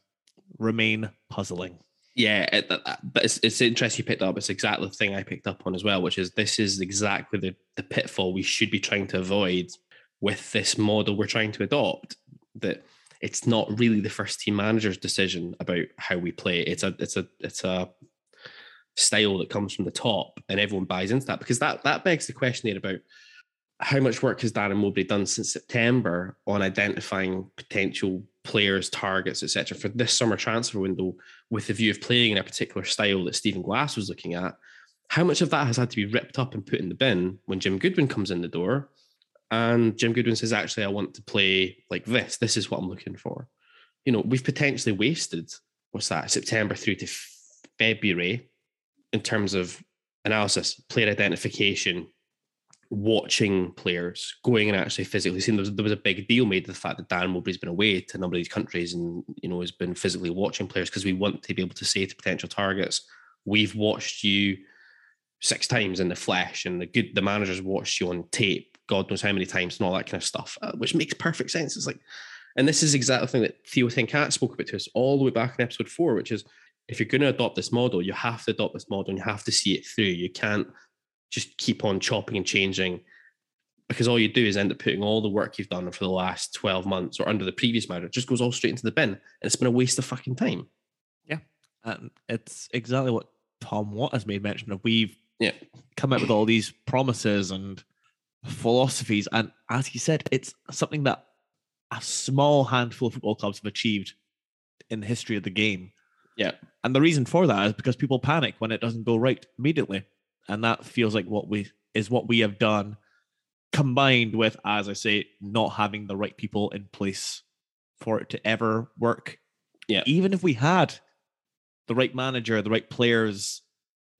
remain puzzling. Yeah, it, but it's, it's interesting you picked up. It's exactly the thing I picked up on as well, which is this is exactly the, the pitfall we should be trying to avoid with this model we're trying to adopt. That it's not really the first team manager's decision about how we play. It's a it's a it's a style that comes from the top, and everyone buys into that because that that begs the question there about how much work has Darren Mowbray done since September on identifying potential players, targets, etc., for this summer transfer window with the view of playing in a particular style that Stephen Glass was looking at? How much of that has had to be ripped up and put in the bin when Jim Goodwin comes in the door? And Jim Goodwin says, actually, I want to play like this. This is what I'm looking for. You know, we've potentially wasted, what's that, September through to February in terms of analysis, player identification, watching players, going and actually physically seeing there was, there was a big deal made of the fact that Dan Mowbray's been away to a number of these countries and you know has been physically watching players because we want to be able to say to potential targets, we've watched you six times in the flesh, and the good the managers watched you on tape, God knows how many times, and all that kind of stuff, uh, which makes perfect sense. It's like, and this is exactly the thing that Theo Thinkat spoke about to us all the way back in episode four, which is if you're going to adopt this model, you have to adopt this model and you have to see it through. You can't just keep on chopping and changing because all you do is end up putting all the work you've done for the last 12 months or under the previous manager just goes all straight into the bin and it's been a waste of fucking time. Yeah. And it's exactly what Tom Watt has made mention of. We've Yeah. come out with all these promises and philosophies. And as he said, it's something that a small handful of football clubs have achieved in the history of the game. Yeah. And the reason for that is because people panic when it doesn't go right immediately. And that feels like what we is what we have done, combined with, as I say, not having the right people in place for it to ever work. Yeah. Even if we had the right manager, the right players,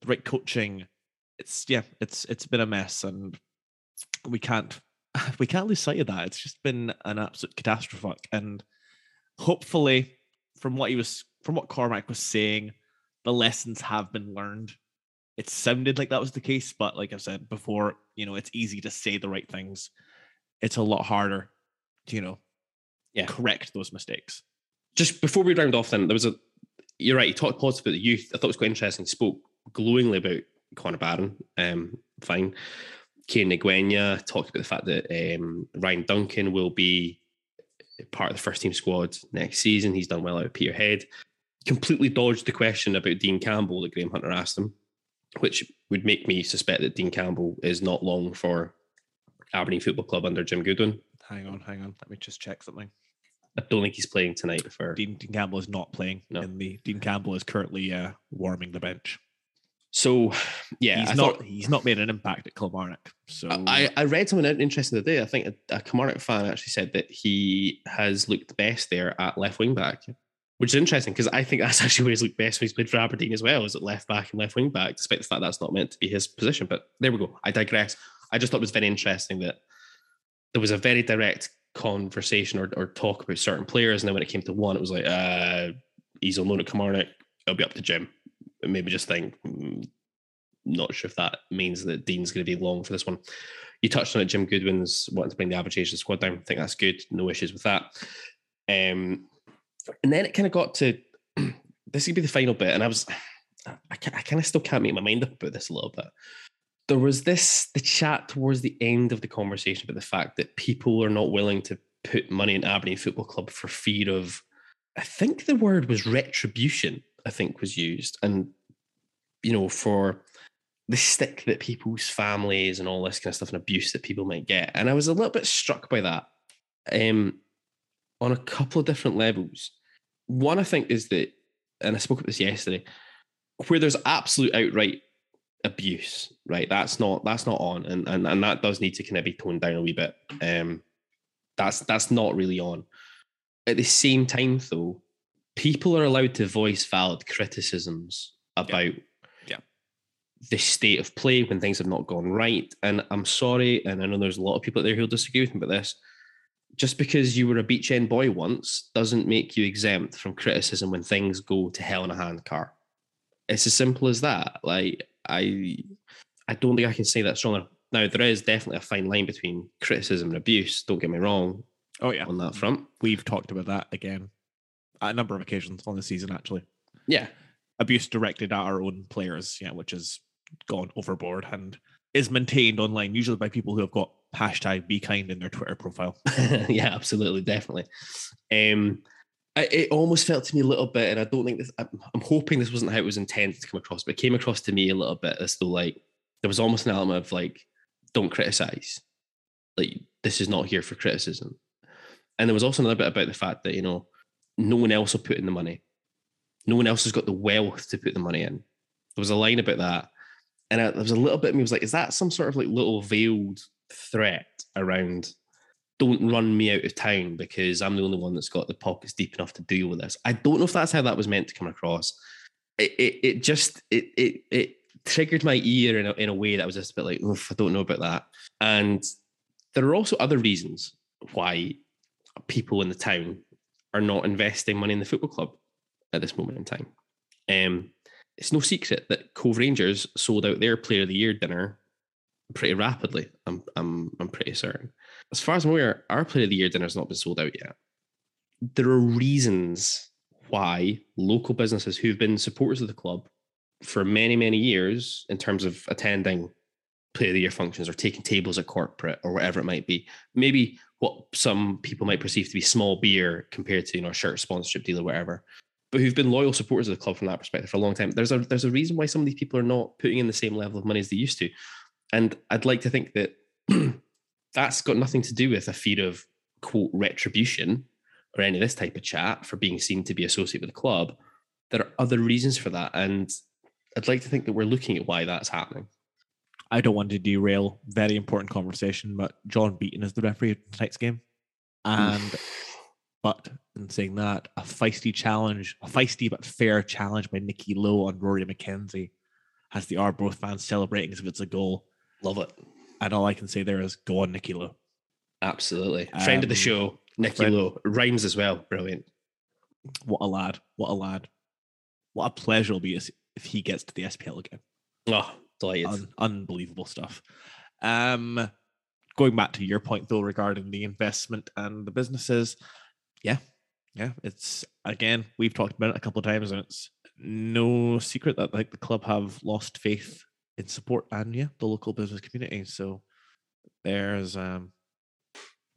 the right coaching, it's yeah, it's it's been a mess and we can't we can't lose sight of that. It's just been an absolute catastrophe. And hopefully, from what he was from what Cormack was saying, the lessons have been learned. It sounded like that was the case, but like I said before, you know, it's easy to say the right things. It's a lot harder to, you know, Yeah. correct those mistakes. Just before we round off, then there was a. You're right. He talked positive about the youth. I thought it was quite interesting. He spoke glowingly about Connor Barron. Um, fine. Kane Ngwenya talked about the fact that um, Ryan Duncan will be part of the first team squad next season. He's done well out of Peterhead. Completely dodged the question about Dean Campbell that Graham Hunter asked him, which would make me suspect that Dean Campbell is not long for Aberdeen Football Club under Jim Goodwin. Hang on, hang on. Let me just check something. I don't think he's playing tonight for Dean, Dean Campbell is not playing No. in the Dean Campbell is currently uh, warming the bench. So yeah, he's I not thought- he's not made an impact at Kilmarnock. So I, I read something interesting today. I think a, a Kilmarnock fan actually said that he has looked best there at left wing back, which is interesting because I think that's actually where he's looked best when he's played for Aberdeen as well, is at left back and left wing back, despite the fact that's not meant to be his position. But there we go. I digress. I just thought it was very interesting that there was a very direct conversation or, or talk about certain players, and then when it came to one, it was like, uh, he's on loan at Kilmarnock. It'll be up to Jim. And maybe just think, mm, not sure if that means that Dean's going to be long for this one. You touched on it, Jim Goodwin's wanting to bring the average age of the squad down. I think that's good. No issues with that. Um, and then it kind of got to this would be the final bit, and I was, I, I kind of still can't make my mind up about this a little bit. There was this the chat towards the end of the conversation about the fact that people are not willing to put money in Aberdeen Football Club for fear of, I think the word was retribution. I think was used, and you know for the stick that people's families and all this kind of stuff and abuse that people might get. And I was a little bit struck by that um, on a couple of different levels. One, I think, is that, and I spoke about this yesterday, where there's absolute outright abuse, right? That's not that's not on, and and, and that does need to kind of be toned down a wee bit. Um, that's that's not really on. At the same time, though, people are allowed to voice valid criticisms about Yeah. the state of play when things have not gone right. And I'm sorry, and I know there's a lot of people out there who'll disagree with me about this. Just because you were a beach end boy once doesn't make you exempt from criticism when things go to hell in a handcart. It's as simple as that. Like I, I don't think I can say that stronger. Now there is definitely a fine line between criticism and abuse. Don't get me wrong oh yeah, on that front. we've talked about that again at a number of occasions on the season actually. Yeah, Abuse directed at our own players, yeah, which has gone overboard and is maintained online usually by people who have got hashtag be kind in their Twitter profile. yeah, absolutely, definitely. Um, I, it almost felt to me a little bit, and I don't think this. I'm, I'm hoping this wasn't how it was intended to come across, but it came across to me a little bit as though like there was almost an element of like, don't criticize, like this is not here for criticism, and there was also another bit about the fact that you know no one else will put in the money, no one else has got the wealth to put the money in. There was a line about that, and there was a little bit of me was like, is that some sort of like little veiled threat around? Don't run me out of town because I'm the only one that's got the pockets deep enough to deal with this. I don't know if that's how that was meant to come across. It it, it just it it it triggered my ear in a, in a way that was just a bit like, I don't know about that. And there are also other reasons why people in the town are not investing money in the football club at this moment in time. Um, it's no secret that Cove Rangers sold out their Player of the Year dinner pretty rapidly. I'm I'm I'm pretty certain. As far as I'm aware, our Player of the Year dinner has not been sold out yet. There are reasons why local businesses who've been supporters of the club for many many years, in terms of attending Player of the Year functions or taking tables at corporate or whatever it might be, maybe what some people might perceive to be small beer compared to you know shirt sponsorship deal or whatever but who've been loyal supporters of the club from that perspective for a long time. There's a there's a reason why some of these people are not putting in the same level of money as they used to, and I'd like to think that that's got nothing to do with a fear of quote retribution or any of this type of chat for being seen to be associated with the club. There are other reasons for that, and I'd like to think that we're looking at why that's happening. I don't want to derail very important conversation, but John Beaton is the referee of tonight's game. And but in saying that, a feisty challenge, a feisty but fair challenge by Nicky Low on Rory McKenzie has the Arbroath fans celebrating as if it's a goal. Love it. And all I can say there is go on, Nicky Low. Absolutely. Friend of the Um, show, Nicky friend- Low. Rhymes as well. Brilliant. What a lad. What a lad. What a pleasure it'll be if if he gets to the SPL again. Oh, delighted. Un- unbelievable stuff. Um, going back to your point though regarding the investment and the businesses, yeah, yeah, it's again we've talked about it a couple of times, and it's no secret that like the club have lost faith in support and yeah the local business community. So there's um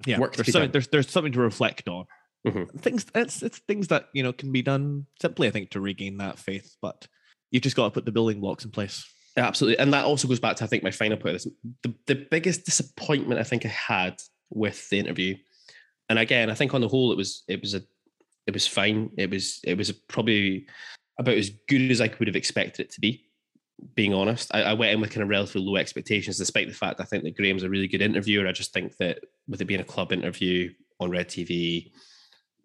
yeah Work there's something there's there's something to reflect on. Mhm. Things it's it's things that you know can be done simply I think to regain that faith, but you've just got to put the building blocks in place. Absolutely. And that also goes back to, I think, my final point this. The, the biggest disappointment I think I had with the interview, and again, I think on the whole, it was it was a it was fine. It was it was probably about as good as I would have expected it to be. Being honest. I, I, went in with kind of relatively low expectations, despite the fact I think that Graham's a really good interviewer. I just think that with it being a club interview on Red TV,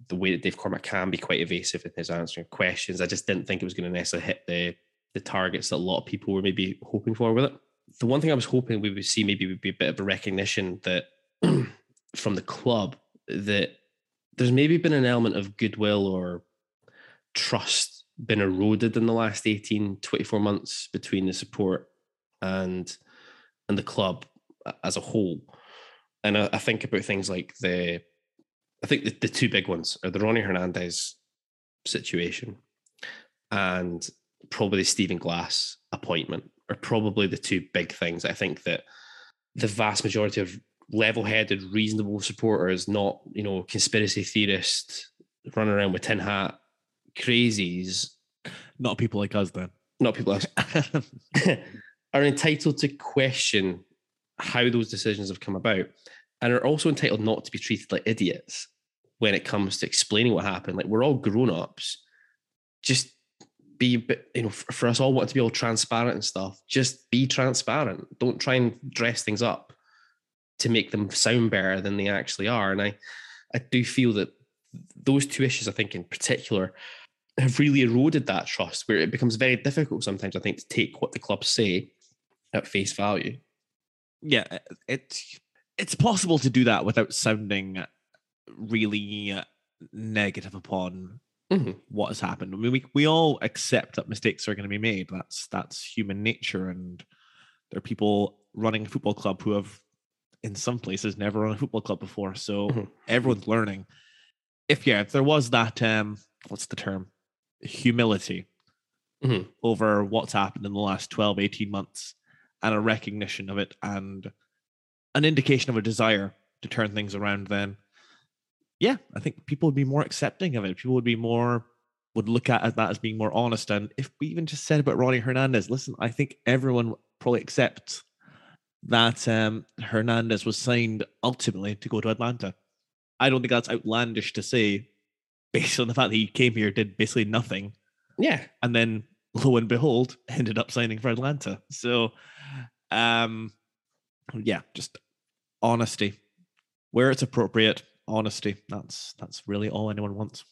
the way that Dave Cormack can be quite evasive in his answering questions, I just didn't think it was going to necessarily hit the the targets that a lot of people were maybe hoping for with it. The one thing I was hoping we would see maybe would be a bit of a recognition that from the club that there's maybe been an element of goodwill or trust been eroded in the last 18 24 months between the support and and the club as a whole. And i, I think about things like the i think the, the two big ones are the ronnie hernandez situation and probably the stephen glass appointment are probably the two big things. I think that the vast majority of level-headed reasonable supporters not you know conspiracy theorists running around with tin hat crazies, not people like us, then, not people like us, are entitled to question how those decisions have come about and are also entitled not to be treated like idiots when it comes to explaining what happened. Like we're all grown ups. Just be, bit, you know, for, us all wanting to be all transparent and stuff, just be transparent. Don't try and dress things up to make them sound better than they actually are. And I, I do feel that those two issues, I think in particular, have really eroded that trust where it becomes very difficult sometimes, I think, to take what the clubs say at face value. Yeah, it's it's possible to do that without sounding really negative upon mm-hmm. what has happened. I mean, we, we all accept that mistakes are going to be made. That's that's human nature, and there are people running a football club who have, in some places, never run a football club before. So mm-hmm. everyone's learning. If yeah, if there was that um, what's the term? Humility mm-hmm. over what's happened in the last 12, 18 months and a recognition of it and an indication of a desire to turn things around, then yeah, I think people would be more accepting of it. People would be more would look at that as being more honest. And if we even just said about Ronnie Hernandez, listen, I think everyone probably accepts that um, Hernandez was signed ultimately to go to Atlanta. I don't think that's outlandish to say based on the fact that he came here, did basically nothing. Yeah. And then lo and behold, ended up signing for Atlanta. So um yeah, just honesty. Where it's appropriate, honesty. That's that's really all anyone wants.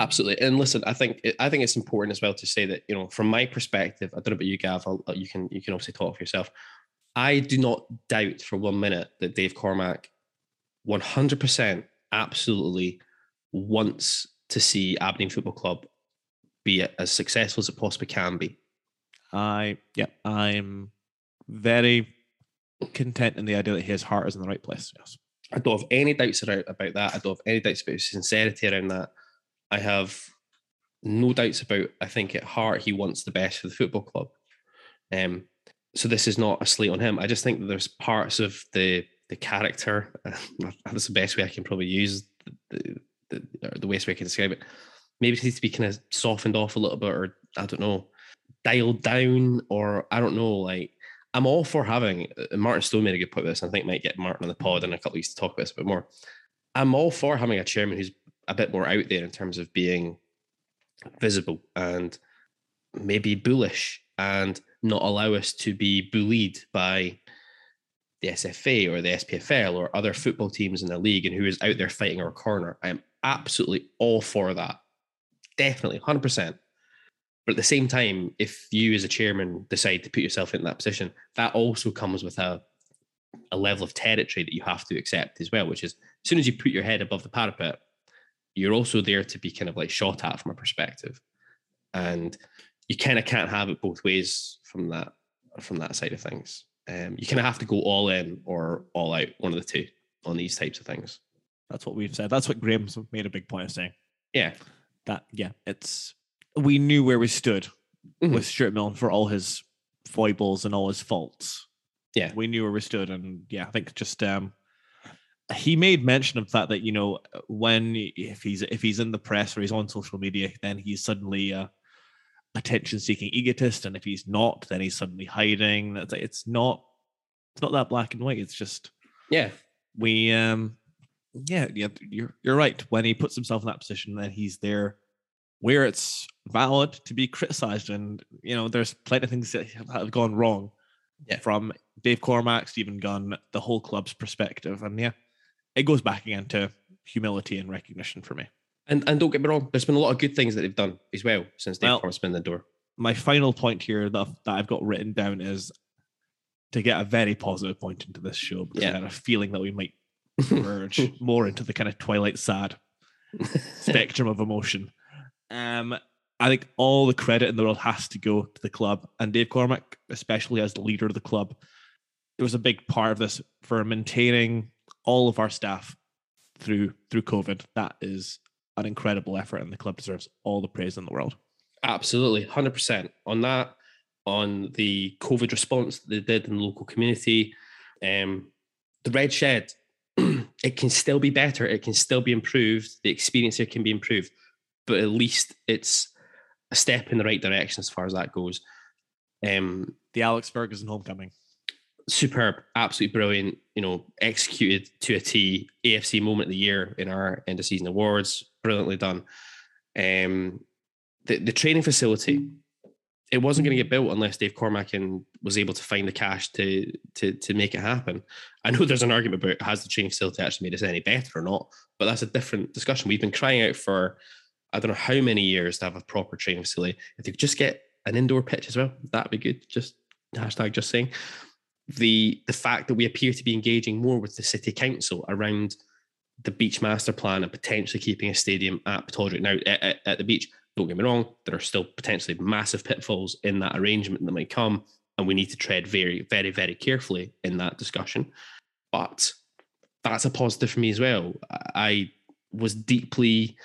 Absolutely, and listen, I think I think it's important as well to say that you know, from my perspective, I don't know about you, Gav. I'll, you can you can obviously talk for yourself. I do not doubt for one minute that Dave Cormack, one hundred percent, absolutely wants to see Aberdeen Football Club be as successful as it possibly can be. I yeah, I'm very content in the idea that his heart is in the right place. Yes. I don't have any doubts about, about that. I don't have any doubts about his sincerity around that. I have no doubts about I think at heart he wants the best for the football club. Um so this is not a slate on him. I just think that there's parts of the the character. that's the best way I can probably use the, the, the the way I can describe it. Maybe it needs to be kind of softened off a little bit, or I don't know, dialed down, or I don't know. Like I'm all for having. Uh, Martin Stone made a good point with this. I think might get Martin on the pod in a couple of weeks to talk about this a bit more. I'm all for having a chairman who's a bit more out there in terms of being visible and maybe bullish and not allow us to be bullied by the SFA or the SPFL or other football teams in the league and who is out there fighting our corner. I am absolutely all for that. Definitely, 100%. But at the same time, if you as a chairman decide to put yourself in that position, that also comes with a, a level of territory that you have to accept as well, which is as soon as you put your head above the parapet, you're also there to be kind of like shot at from a perspective. And you kind of can't have it both ways from that from that side of things. Um, you kind of have to go all in or all out, one of the two on these types of things. That's what we've said. That's what Graham's made a big point of saying. Yeah. That yeah, it's we knew where we stood mm-hmm. with Stewart Milne for all his foibles and all his faults. Yeah. We knew where we stood. And yeah, I think just um he made mention of that that, you know, when if he's if he's in the press or he's on social media, then he's suddenly uh attention seeking egotist. And if he's not, then he's suddenly hiding. It's, it's not it's not that black and white. It's just yeah. We um yeah, yeah, you're you're right. When he puts himself in that position, then he's there where it's valid to be criticized. And, you know, there's plenty of things that have gone wrong Yeah. from Dave Cormack, Stephen Gunn, the whole club's perspective. And yeah, it goes back again to humility and recognition for me. And and don't get me wrong, there's been a lot of good things that they've done as well since Dave Well- Cormack's been in the door. My final point here that, that I've got written down is to get a very positive point into this show because Yeah. I had a feeling that we might verge more into the kind of twilight sad spectrum of emotion. Um, I think all the credit in the world has to go to the club and Dave Cormack, especially as the leader of the club. It was a big part of this for maintaining all of our staff through through COVID. That is an incredible effort, and the club deserves all the praise in the world. Absolutely, hundred percent on that. On the COVID response that they did in the local community, um, the Red Shed, it can still be better. It can still be improved. The experience here can be improved, but at least it's a step in the right direction as far as that goes. Um, The Alex Ferguson homecoming. superb, absolutely brilliant. You know, executed to a T. AFC moment of the year in our end of season awards, brilliantly done. Um, the the training facility, it wasn't going to get mm. built unless Dave Cormack and was able to find the cash to to to make it happen. I know there's an argument about has the training facility actually made us any better or not, but that's a different discussion. We've been crying out for I don't know how many years to have a proper training facility. If they could just get an indoor pitch as well, that'd be good. Just hashtag just saying. The the fact that we appear to be engaging more with the city council around the beach master plan and potentially keeping a stadium at Pittodrie. Now at, at, at the beach, don't get me wrong, there are still potentially massive pitfalls in that arrangement that might come, and we need to tread very, very, very carefully in that discussion. But that's a positive for me as well. I was deeply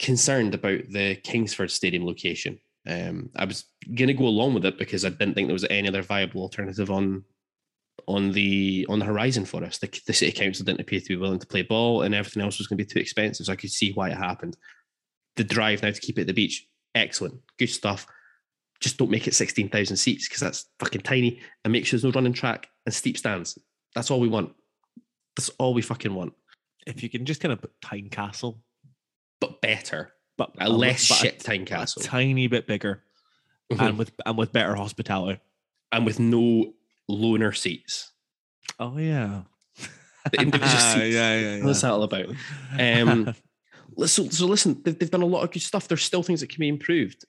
concerned about the Kingsford Stadium location. Um, I was going to go along with it because I didn't think there was any other viable alternative on on the on the horizon for us. The, the city council didn't appear to be willing to play ball, and everything else was going to be too expensive. So I could see why it happened. The drive now to keep it at the beach, excellent, good stuff. Just don't make it sixteen thousand seats because that's fucking tiny, and make sure there's no running track and steep stands. That's all we want. That's all we fucking want, If you can just kind of put Tynecastle, but better, but a less but shit Tyne a Castle, tiny bit bigger, and with and with better hospitality. and with no loaner seats. Oh yeah, The individual seats. yeah, yeah, What's that all about? Um, so, so listen, they've, they've done a lot of good stuff. There's still things that can be improved,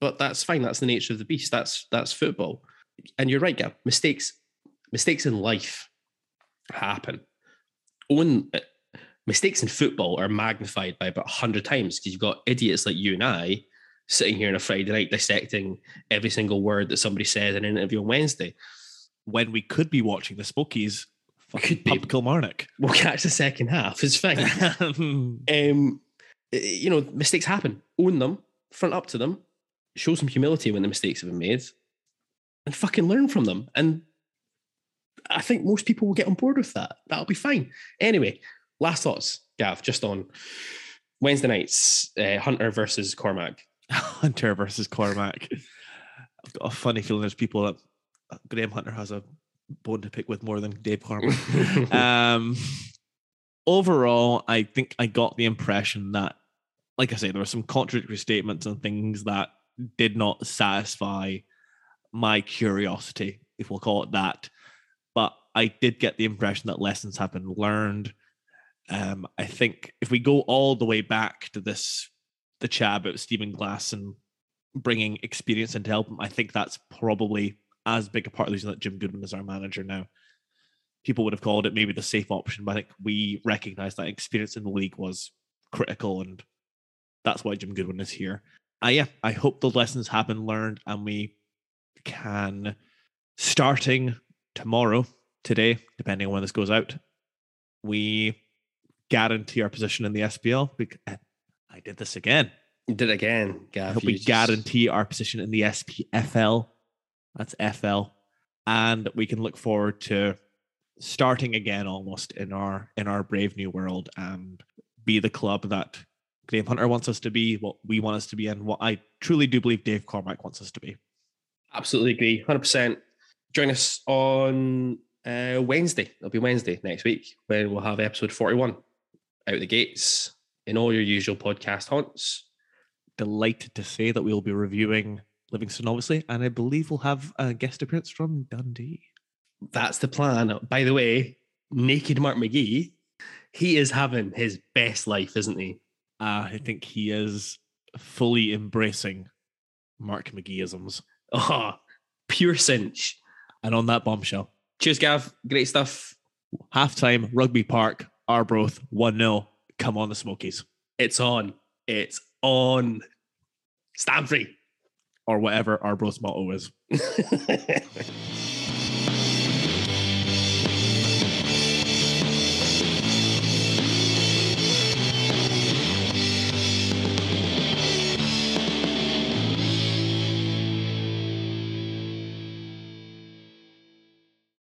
but that's fine. That's the nature of the beast. That's that's football. And you're right, Gav. Mistakes, mistakes in life happen. Own uh, mistakes in football are magnified by about hundred times because you've got idiots like you and I sitting here on a Friday night dissecting every single word that somebody said in an interview on Wednesday. when we could be watching the Smokies, fucking Could be. Kilmarnock. We'll catch the second half. It's fine. um, you know, mistakes happen. Own them, front up to them, show some humility when the mistakes have been made, and fucking learn from them. And I think most people will get on board with that. That'll be fine. Anyway, last thoughts, Gav, just on Wednesday nights, uh, Hunter versus Cormack. Hunter versus Cormack. I've got a funny feeling there's people that uh, Graham Hunter has a bone to pick with more than Dave Cormack. um, overall, I think I got the impression that, like I say, there were some contradictory statements and things that did not satisfy my curiosity, if we'll call it that. But I did get the impression that lessons have been learned. Um, I think if we go all the way back to this, the chat about Stephen Glass and bringing experience into help him, I think that's probably as big a part of the reason that Jim Goodwin is our manager now people would have called it maybe the safe option, but I think we recognize that experience in the league was critical, and that's why Jim Goodwin is here. Uh, yeah, I hope the lessons have been learned, and we can, starting tomorrow, today, depending on when this goes out, we guarantee our position in the SPL. uh, I did this again. You did it again, Gav. I hope we just- guarantee our position in the SPFL. That's FL, and we can look forward to starting again almost in our in our brave new world and be the club that Graham Hunter wants us to be, what we want us to be, and what I truly do believe Dave Cormack wants us to be. Absolutely agree. 100%. Join us on uh, Wednesday. It'll be Wednesday next week when we'll have episode 41 out the gates in all your usual podcast haunts. delighted to say that we will be reviewing Livingston, obviously, and I believe we'll have a guest appearance from Dundee. That's the plan. By the way, naked Mark McGhee, he is having his best life, isn't he? Uh, I think he is fully embracing Mark McGheeisms. Oh, pure cinch. And on that bombshell, Cheers, Gav. Great stuff. halftime, Rugby Park, Arbroath, 1 0. Come on, the Smokies. It's on. It's on. Stand free. Or whatever Arbroath's motto is.